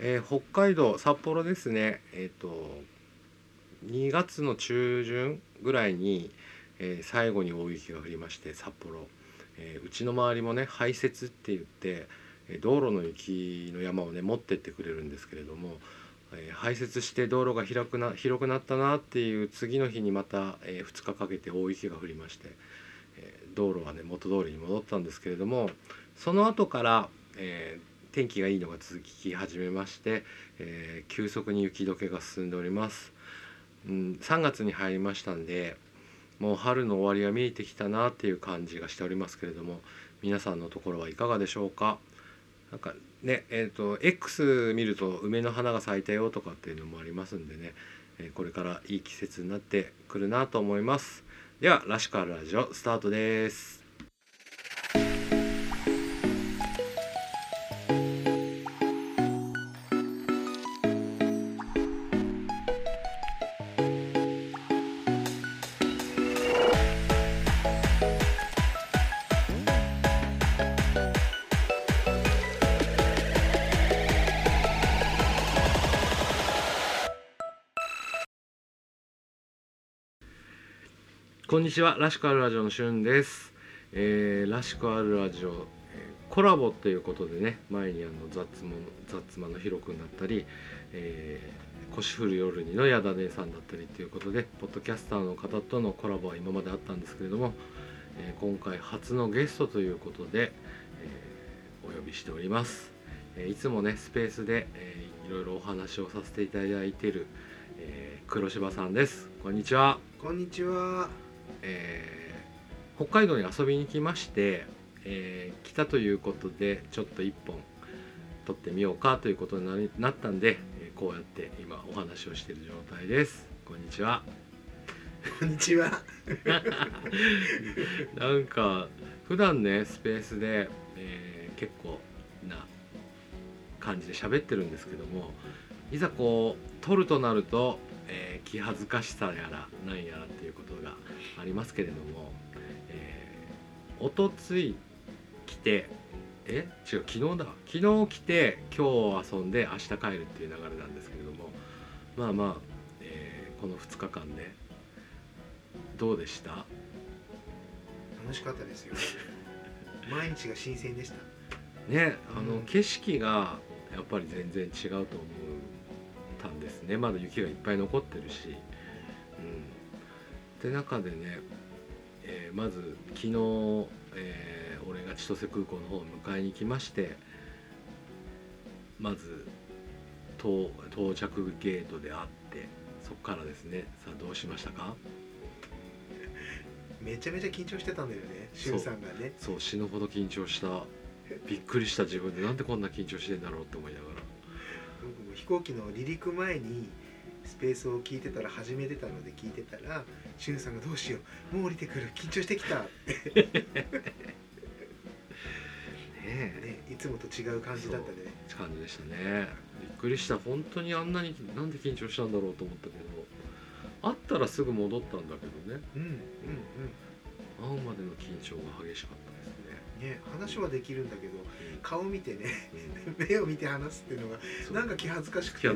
えー、北海道札幌ですね。えっ、ー、と2月の中旬ぐらいに、えー、最後に大雪が降りまして札幌、えうちの周りもね排雪って言って道路の雪の山をね持ってってくれるんですけれども、え排雪して道路が広くな広くなったなっていう次の日にまた、え2日かけて大雪が降りまして、え道路はね元通りに戻ったんですけれどもその後から、えー天気がいいのが続き始めまして、えー、急速に雪解けが進んでおります、うん、3月に入りましたんでもう春の終わりが見えてきたなっていう感じがしておりますけれども皆さんのところはいかがでしょうか？なんかねえっ、ー、と X 見ると梅の花が咲いたよとかっていうのもありますんでね、え、これからいい季節になってくるなと思います。ではらしくあるラジオスタートです。こんにちは、らしくあるラジオのしゅんです。えー、らしくあるラジオ、えー、コラボということでね、前にあの雑も雑魔のヒロ君だったり、えー、腰振る夜にのやだ姉さんだったりということで、ポッドキャスターの方とのコラボは今まであったんですけれども、えー、今回初のゲストということで、えー、お呼びしております。えー、いつもね、スペースで、えー、いろいろお話をさせていただいている、えー、黒柴さんです。こんにちは。こんにちは。えー、北海道に遊びに来まして、えー、来たということでちょっと一本撮ってみようかということになったんで、えこうやって今お話をしている状態です。こんにちは。こんにちは。なんか普段ねスペースで、えー、結構な感じで喋ってるんですけどもいざこう撮るとなると、えー、気恥ずかしさやらなんやらっていうこありますけれども、えー、おとつい来てえ？違う昨日だ。昨日来て今日遊んで明日帰るっていう流れなんですけれどもまあまあ、えー、この2日間ねどうでした？楽しかったですよ。毎日が新鮮でした。ねあの、うん、景色がやっぱり全然違うと思ったんですね。まだ雪がいっぱい残ってるし、うん、って中でね、えー、まず昨日、えー、俺が千歳空港の方を迎えに来ましてまず到到着ゲートで会ってそこからですね。さあどうしましたか？めちゃめちゃ緊張してたんだよねしゅんさんがね。そう死ぬほど緊張した。びっくりした自分でなんでこんな緊張してんだろうって思いながら。僕も飛行機の離陸前にスペースを聞いてたら始めてたので聞いてたらしゅんさんが「どうしようもう降りてくる緊張してきた」っ てねいつもと違う感じだったね。感じでしたね。びっくりした。本当にあんなになんで緊張したんだろうと思ったけど会ったらすぐ戻ったんだけどね。うんうんうん。会うまでの緊張が激しかったね話はできるんだけど顔見てね目を見て話すっていうのがなんか気恥ずかしくてね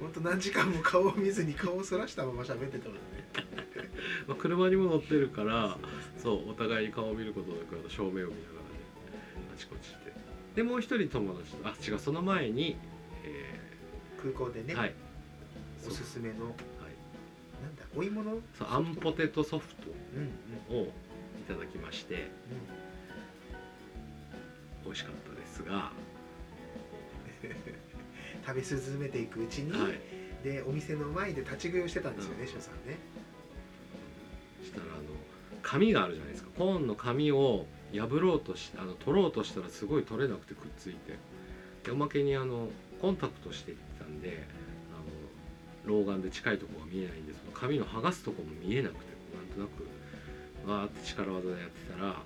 本当何時間も顔を見ずに顔をそらしたまま喋ってたもんね。まあ車にも乗ってるからそうお互いに顔を見ることなく正面を見ながらねあちこちででもう一人友達とあ違うその前に、えー、空港でね、はい、おすすめの、はい、なんだお芋のそうあんポテトソフトをいただきまして、うん美味しかったですが。食べ進めていくうちに、はい、でお店の前で立ち食いをしてたんですよね、うん、さんね。したらあの紙があるじゃないですか。コーンの紙を破ろうとしあの取ろうとしたらすごい取れなくてくっついて。でおまけにあのコンタクトしてたんであの老眼で近いところが見えないんでその紙の剥がすとこも見えなくてなんとなくわーって力技でやってたら、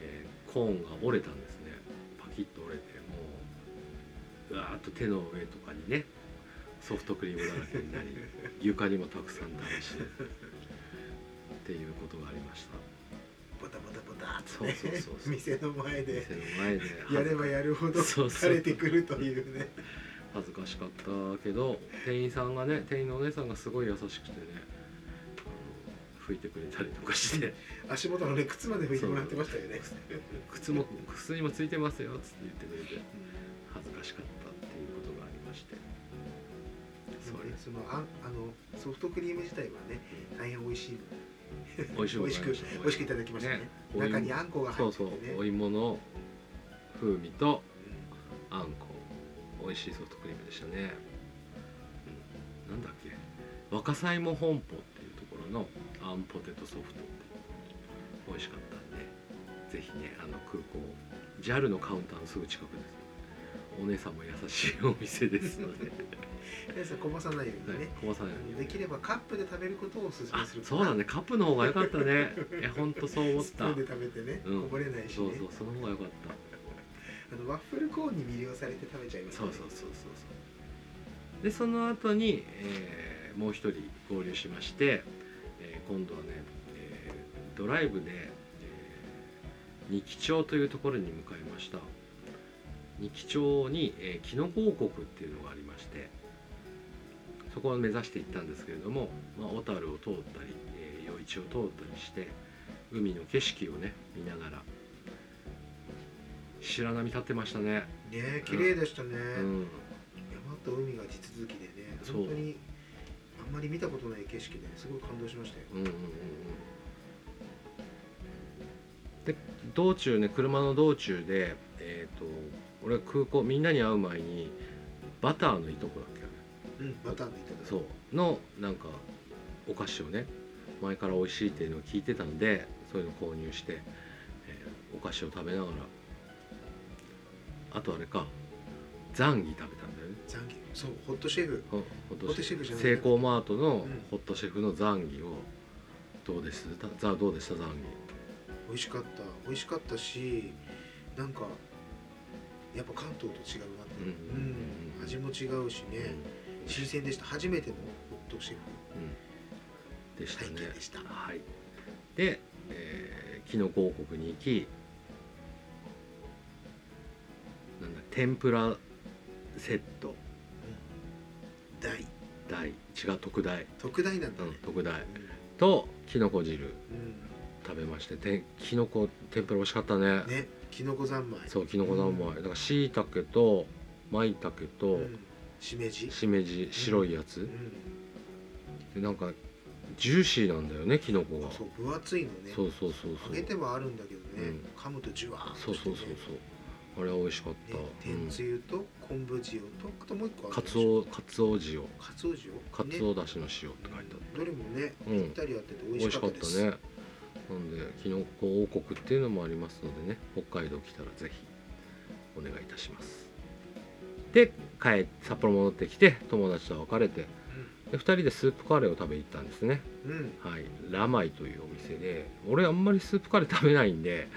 えー、コーンが折れたんわーっと手の上とかにねソフトクリームだらけになり 床にもたくさん垂しっていうことがありました。ボタボタボタって、ね、そうそうそう店の前で店の前でやればやるほど垂れてくるというね。恥ずかしかったけど店員さんがね店員のお姉さんがすごい優しくてね拭いてくれたりとかして。足元のね靴まで拭いてもらってましたよね。靴も靴にもついてますよっつって言ってくれて恥ずかしかったっていうことがありまして。そうね。そのああのソフトクリーム自体はね大変美味しい。美味し美味しく美味しくいただきましたね。中にあんこが入っててね。そうそう。お芋の風味とあんこ。美味しいソフトクリームでしたね、うん、なんだっけ？若さ芋本舗っていうところのあんポテトソフトって美味しかったんでぜひねあの空港 JAL のカウンターのすぐ近くですお姉さんも優しいお店ですので。皆さんこぼさないようにね、こぼさないように。できればカップで食べることをお勧めあするそうだね。カップの方が良かったね。いや本当そう思った。スプーンで食べてね、うん。こぼれないしね。そうそうその方が良かった。あのワッフルコーンに魅了されて食べちゃいますそうそうそうそうそう。でその後に、えーもう一人合流しまして、えー今度はね、えードライブで、えー二木町というところに向かいました二木町に、えー、キノコ王国っていうのがありましてそこを目指して行ったんですけれども、まあ、小樽を通ったり、えー余市を通ったりして海の景色をね見ながら白波立ってましたね、ね綺麗でしたね、うん、山と海が地続きでね本当にあんまり見たことない景色ですごい感動しましたよ。うんうんうんうん。で道中ね車の道中でえっ、と俺は空港みんなに会う前にバターのいとこだっけ？あれうんバターの板だそう。のなんかお菓子をね前から美味しいっていうのを聞いてたんでそういうの購入して、えーお菓子を食べながら。あとあれかザンギ食べたんだよね。残業そうホットシェフ。ほホットシェフ。じゃないセイコーマートのうん。ホットシェフのザンギをどうです？ザどうでした？ザンギ。美味しかった。美味しかったしなんかやっぱ関東と違うなって、うん。味も違うしね、新鮮でした。初めてのホットシェフでしたね。でした。はい。で、えー、キノコ王国に行きなんだ天ぷらセット。大。大。違う特大、特大なんだね、うん、特大。うときのこ汁。ん。食べまして。てきのこ天ぷら美味しかったね。ねきのこ三昧。そうきのこ三昧。だからしいたけとまいたけとうん。しめじしめじ白いやつ。うん。でなんかジューシーなんだよねきのこが。そう分厚いのね。そうそうそうそう。揚げてはあるんだけどね、うん。噛むとジュワーッそうそうそうそう。あれは美味しかった、ね、天つゆと昆布塩とあともう一個かつおかつお塩。かつお塩？かつおだしの塩って書いてあっどれもねうん。ぴったりあっててた、美味し美味しかっかったですたねなんできのこ王国っていうのもありますのでね北海道来たらぜひお願いいたします。で帰札幌戻ってきて友達と別れてで2人でスープカレーを食べに行ったんですね。うん。はい。ラマイというお店で俺あんまりスープカレー食べないんで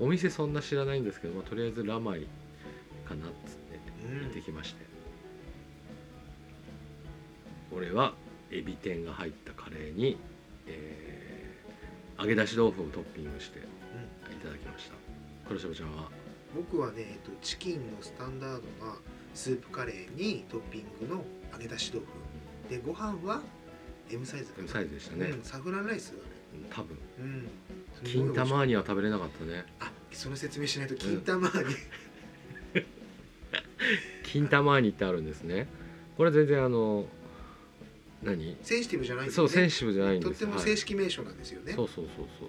お店そんな知らないんですけど、まあ、とりあえずラマイかなっつってうん。行ってきまして、俺はエビ天が入ったカレーに、えー揚げ出し豆腐をトッピングしていただきました。黒島ちゃんは？僕はね、えっと、チキンのスタンダードなスープカレーにトッピングの揚げ出し豆腐。でご飯は M サイズかな。M サイズでしたね、うん、サフランライス多分。うん。金玉にはは食べれなかったね。あその説明しないと金玉に、金玉にってあるんですね。これ全然あの何？センシティブじゃないんですそうセンシシティブじゃないんです。とっても正式名称なんですよね、そうそうそうそう。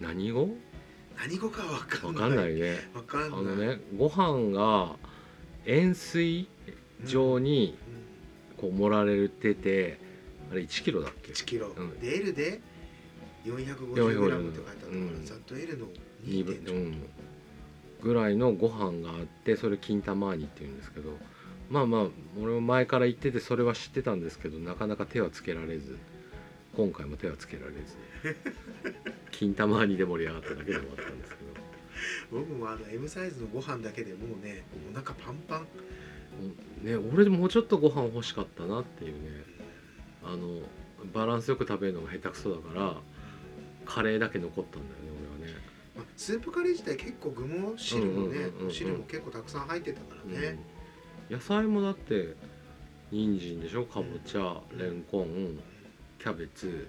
何語？何語かわかわんない。かんないね。わかんない。あのねご飯が円錐状にこう盛られててあれ1キロだっけ？1キロ、うん。で L で 450g って書いてあったから、うんざっと L の2 2分点うん。ぐらいのご飯があってそれ金玉煮っていうんですけどまあまあ俺も前から言っててそれは知ってたんですけどなかなか手はつけられず今回も手はつけられず 金玉煮で盛り上がっただけで終わったんですけど。僕もあの M サイズのご飯だけでもうねお腹パンパン。ね俺もうちょっとご飯欲しかったなっていうね。あのバランスよく食べるのが下手くそだからカレーだけ残ったんだよね俺はね。まあスープカレー自体結構具も汁もね、うんうんうんうんうん汁も結構たくさん入ってたからね、野菜もだって人参でしょ？かぼちゃ、うん。レンコンキャベツ。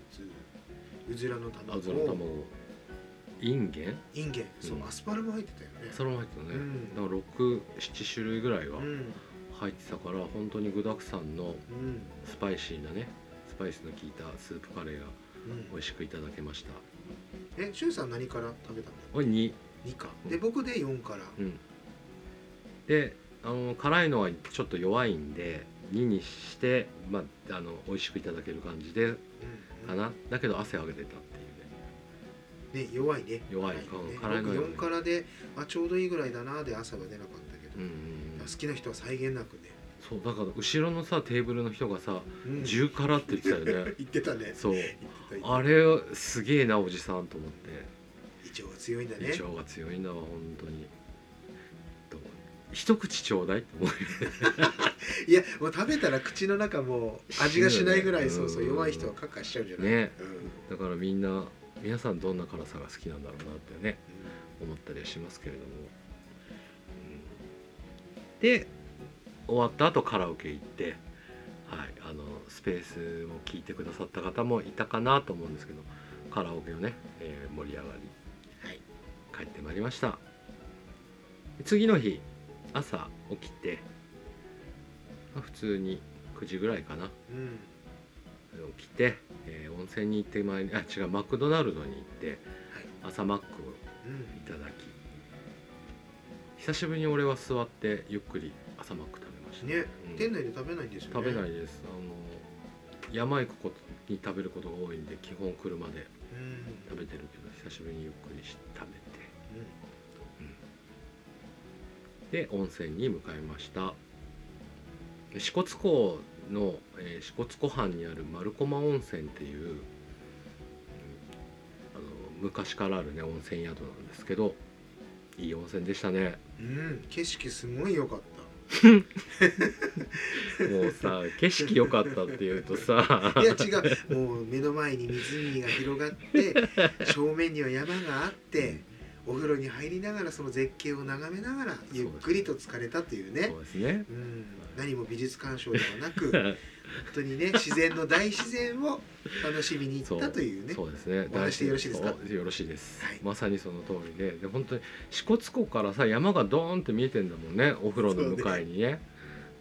うずらのあ卵ずら卵。インゲン？インゲン。そう、うんアスパラも入ってたよね。それも入ってたね、うん。だから67種類ぐらいがうん。入ってたから本当に具だくさんのうん。スパイシーなねスパイスの効いたスープカレーがうん。美味しくいただけました。えしゅうさん何から食べたの？これ2 2か。で僕で4から。うん。であの辛いのはちょっと弱いんで2にして、まあ、あの美味しくいただける感じでうんかな、だけど汗を上げてたっていうね。ね弱いね。弱い。ねうん辛いの僕弱い4からであちょうどいいぐらいだなで朝は出なかったけど、うんうんうん。好きな人は際限なくね、そうだから後ろのさテーブルの人がさうん。10辛って言ってたよね。言ってたね。そう。あれすげえなおじさんと思って。胃腸が強いんだね。胃腸が強いんだわ本当に。と一口ちょうだいって思うよ いやもう食べたら口の中もう味がしないぐらいうんそうそう弱い人はカッカしちゃうんじゃない、ね。うん。だからみんな皆さんどんな辛さが好きなんだろうなってね思ったりはしますけれども、うん。で終わった後カラオケ行って、はい、あのスペースを聞いてくださった方もいたかなと思うんですけどカラオケをね、えー盛り上がりはい。帰ってまいりました。で次の日朝起きて、まあ普通に9時ぐらいかな。うん。起きて、えー温泉に行ってまいりあ違うマクドナルドに行ってはい。朝マックをうん。いただき久しぶりに俺は座ってゆっくり朝マック食べました、ね、うん。店内で食べないんですよね。食べないです。あの山行くことに食べることが多いんで基本車でうん。食べてるけど久しぶりにゆっくりし食べてで温泉に向かいました。で支笏湖の、えー支笏湖畔にある丸駒温泉っていう、うんあの昔からあるね温泉宿なんですけどいい温泉でしたね。うん、うん、景色すごい良かった。もうさ景色良かったっていうとさ。いや違う。もう目の前に湖が広がって正面には山があってお風呂に入りながらその絶景を眺めながらゆっくりと疲れたというね。そうですね。うん、何も美術鑑賞ではなく 本当にね自然の大自然を楽しみに行ったというね。そうですね。お話してよろしいですか？およろしいです、はい。まさにその通りで。で本当に支笏湖からさ山がドーンって見えてんだもんね。お風呂の向かいにね。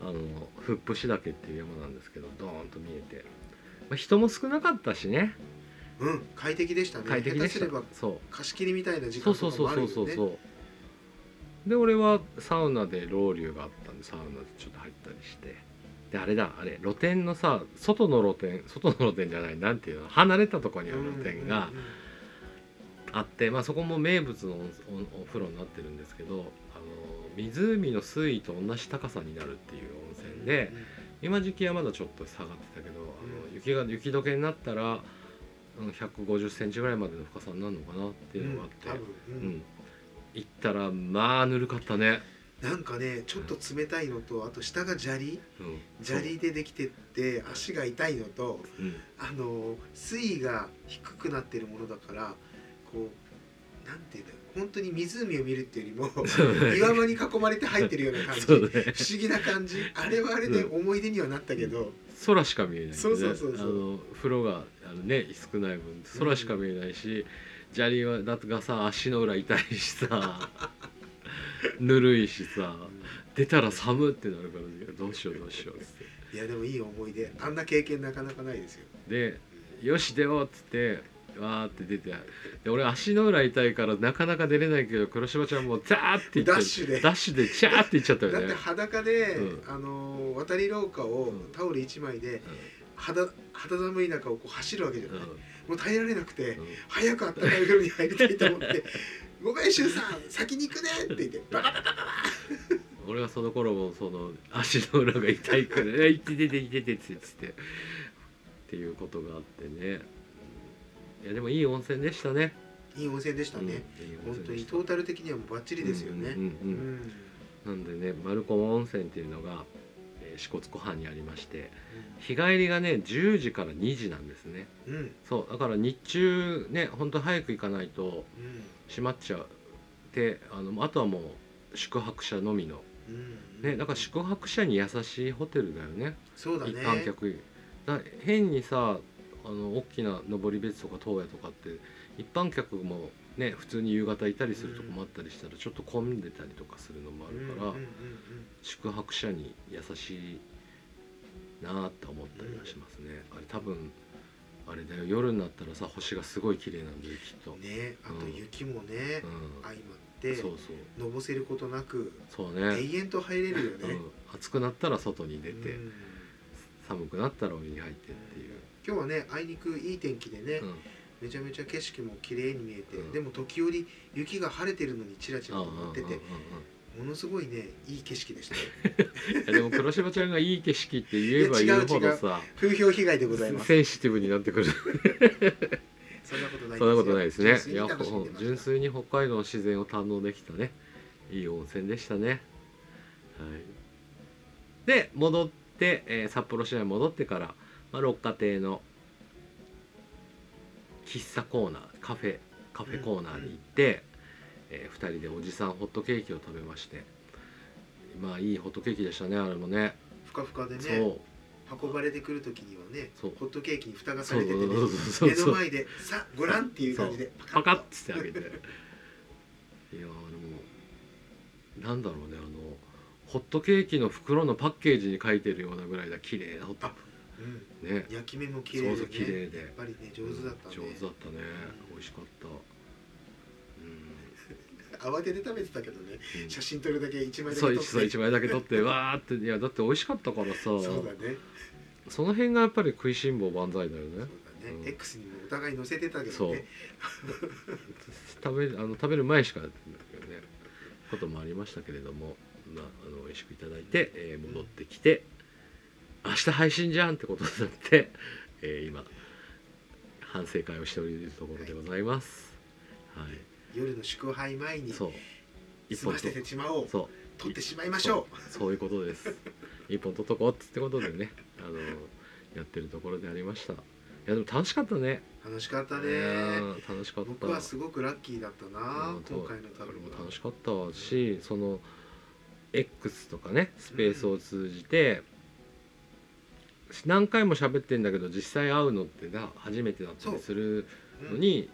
あのふっぷし岳っていう山なんですけどドーンと見えて、まあ、人も少なかったしねうん快適でしたね。快適でした。そう。貸し切りみたいな時そう間そうそうとかもあるよね。そうそうそうで俺はサウナでロウリュがあったんでサウナでちょっと入ったりして。であれだあれ露天のさ外の露天外の露天じゃないなんていうの離れたところにある露天がうんうんうんあって、まあ、そこも名物のお風呂になってるんですけどあの湖の水位と同じ高さになるっていう温泉で今時期はまだちょっと下がってたけど、あの雪が雪解けになったらうん150センチぐらいまでの深さになるのかなっていうのがあって、うん行ったらまあぬるかったね、なんかねちょっと冷たいのとあと下が砂利。うん、砂利でできてって足が痛いのとあの水位が低くなってるものだからこうなんていうんだろう。本当に湖を見るっていうよりも 岩場に囲まれて入ってるような感じ。ね。不思議な感じ。あれはあれで思い出にはなったけど、空しか見えないね。そうそうそうそう。あの風呂があのね少ない分空しか見えないし、砂利はだがさ足の裏痛いしさ ぬるいしさ出たら寒ってなるからどうしようどうしようっつって。いやでもいい思い出。あんな経験なかなかないですよ。で「よし出よう」っつってわーって出てで俺足の裏痛いからなかなか出れないけど黒柴ちゃんもうザーって言ってダッシュで。ダッシュでチャーって言っちゃったよね。だって裸で、うん。あの渡り廊下をうん。タオル1枚で肌肌寒い中をこう走るわけじゃない、うん。うんもう耐えられなくて、うん。早くあったかい風呂に入りたいと思って「ごめん柊さん先に行くね」って言ってバカバカバカ俺はその頃もその足の裏が痛いから「え痛い痛い痛い痛い痛い」っつって。っていうことがあってねいやでもいい温泉でしたね。いい温泉でしたね、うん本当にトータル的にはもうバッチリですよね。うんうんうんうん。なんでね丸駒温泉っていうのが、えー支笏湖畔にありまして日帰りがね10時から2時なんですね。うん。うんそうだから日中ねほんと早く行かないとうん。閉まっちゃうであのあとはもう宿泊者のみの。うん。ねだから宿泊者に優しいホテルだよね。そうだね。一般客。だ変にさあの大きな登別とか東野とかって一般客もね普通に夕方いたりするとこもあったりしたらちょっと混んでたりとかするのもあるから、宿泊者に優しいなあって思ったりはしますね、あれ多分あれだよ。夜になったらさ星がすごい綺麗なんだよきっと、うんねあとうん。雪もねうん。相まってそうそう。のぼせることなくそうね、永遠と入れるよね。うん、暑くなったら外に出て、うん。寒くなったらお湯に入ってっていう、今日はねあいにくいい天気でねうん。めちゃめちゃ景色も綺麗に見えてうん。でも時折雪が晴れてるのにチラチラああと舞っててものすごいねいい景色でしたよいやでも黒柴ちゃんがいい景色って言えば言うほどさ風評被害でございます。センシティブになってくる。そんなことないですね。純粋にいや純粋に北海道の自然を堪能できたね。いい温泉でしたね。はい。で戻って、えー札幌市内に戻ってから、まあ、六花亭の喫茶コーナーカフェカフェコーナーに行って、え2人でおじさんホットケーキを食べましてまあいいホットケーキでしたねあれもね。ふかふかでねそう。運ばれてくる時にはねそう。ホットケーキに蓋がされててね目の前で「さごらん」っていう感じでパカッつってあげて。いやーでもなんだろうねあのホットケーキの袋のパッケージに書いてるようなぐらいだ。綺麗なホット。あうん。ね。焼き目も綺麗でね。そうそう綺麗で。やっぱりね上手だったね。上手だったね。うん美味しかった。慌てて食べてたけどね。うん、うん写真撮るだけ一枚だけ撮って。そう一枚だけ撮って わーっていやだって美味しかったからさ。そうだね。その辺がやっぱり食いしん坊万歳だよね。そうだね、うん。X にもお互い載せてたけそう。どね食べあの食べる前しかねこともありましたけれども、まあ、あの美味しくいただいて、えー戻ってきて明日配信じゃんってことになって、えー今反省会をしておるところでございます。はい、夜の祝杯前にそう一本とせてしまおうそう撮ってしまいましょうそういうことです。一本取っとこうってことでねあのやってるところでありました。いやでも楽しかったね。楽しかったねー楽しかった。僕はすごくラッキーだったなうん今回の旅俺もは楽しかったわしその X とかねスペースを通じて、何回も喋ってんだけど実際会うのってな初めてだったりするのに、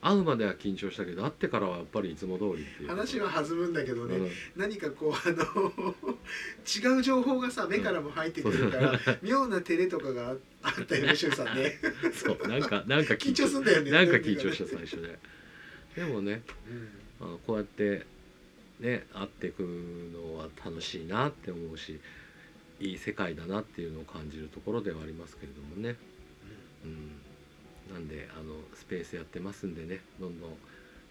会うまでは緊張したけど会ってからはやっぱりいつも通りっていう。話は弾むんだけどね、うん。何かこうあの違う情報がさ目からも入ってくるから、妙な照れとかがあったよねしゅんさんね。そうなんかなんか緊張すんだよね。なんか緊張した最初で。でもねうん。あのこうやってね会っていくのは楽しいなって思うしいい世界だなっていうのを感じるところではありますけれどもね、うん、なんであのスペースやってますんでねどんどん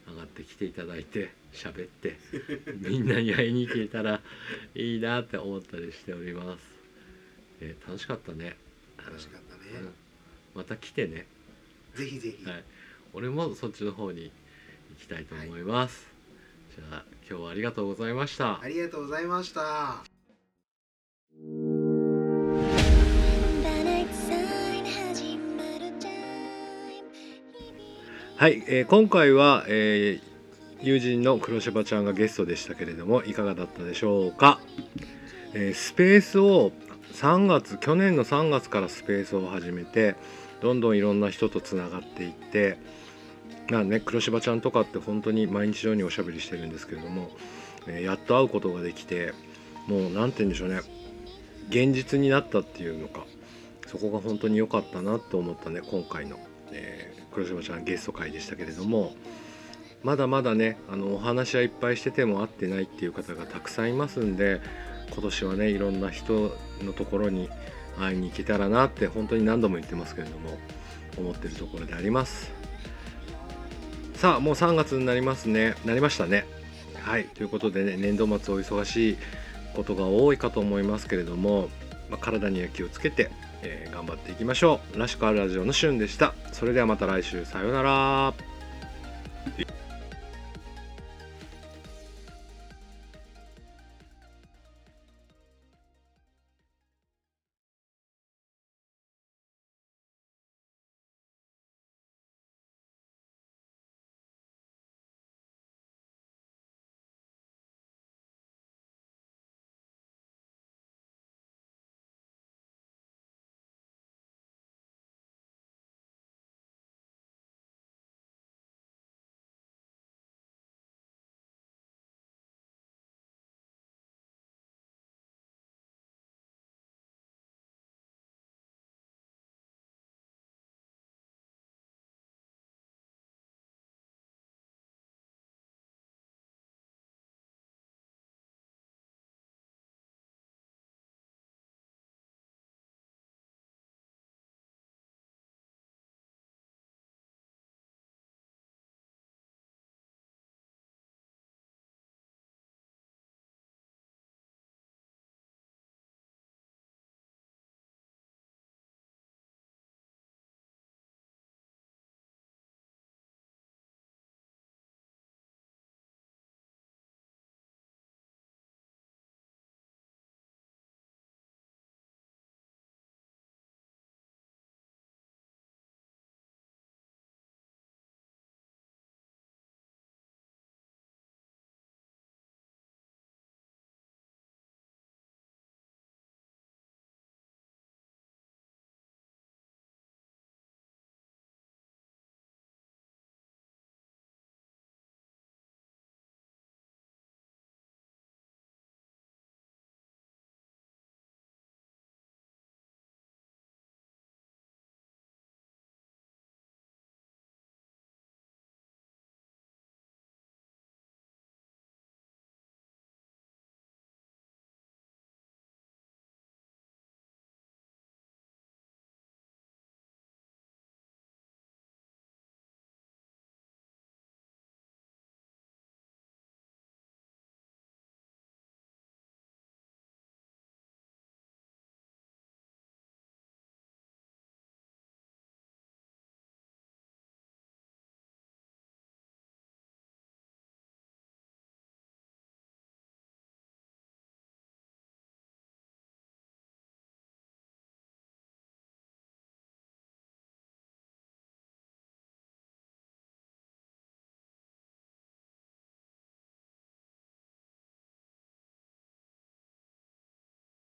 上がってきていただいて喋って みんなに会いに行けたらいいなって思ったりしております、えー楽しかったね。楽しかったね、うん。また来てね。ぜひぜひ、はい、俺もそっちの方に行きたいと思います、じゃあ今日はありがとうございました。ありがとうございました。はい、えー今回は、えー友人の黒柴ちゃんがゲストでしたけれどもいかがだったでしょうか、えースペースを3月去年の3月からスペースを始めてどんどんいろんな人とつながっていってまあね黒柴ちゃんとかって本当に毎日のようにおしゃべりしてるんですけれども、えーやっと会うことができてもう何て言うんでしょうね現実になったっていうのかそこが本当に良かったなと思ったね今回の、えー黒島ちゃんゲスト会でしたけれどもまだまだねあのお話はいっぱいしてても会ってないっていう方がたくさんいますんで今年はねいろんな人のところに会いに行けたらなって本当に何度も言ってますけれども思ってるところであります。さあもう3月になりますね。なりましたね。はい。ということでね年度末お忙しいことが多いかと思いますけれども、まあ、体には気をつけて、えー頑張っていきましょう。らしくあるラジオのしゅんでした。それではまた来週。さようなら。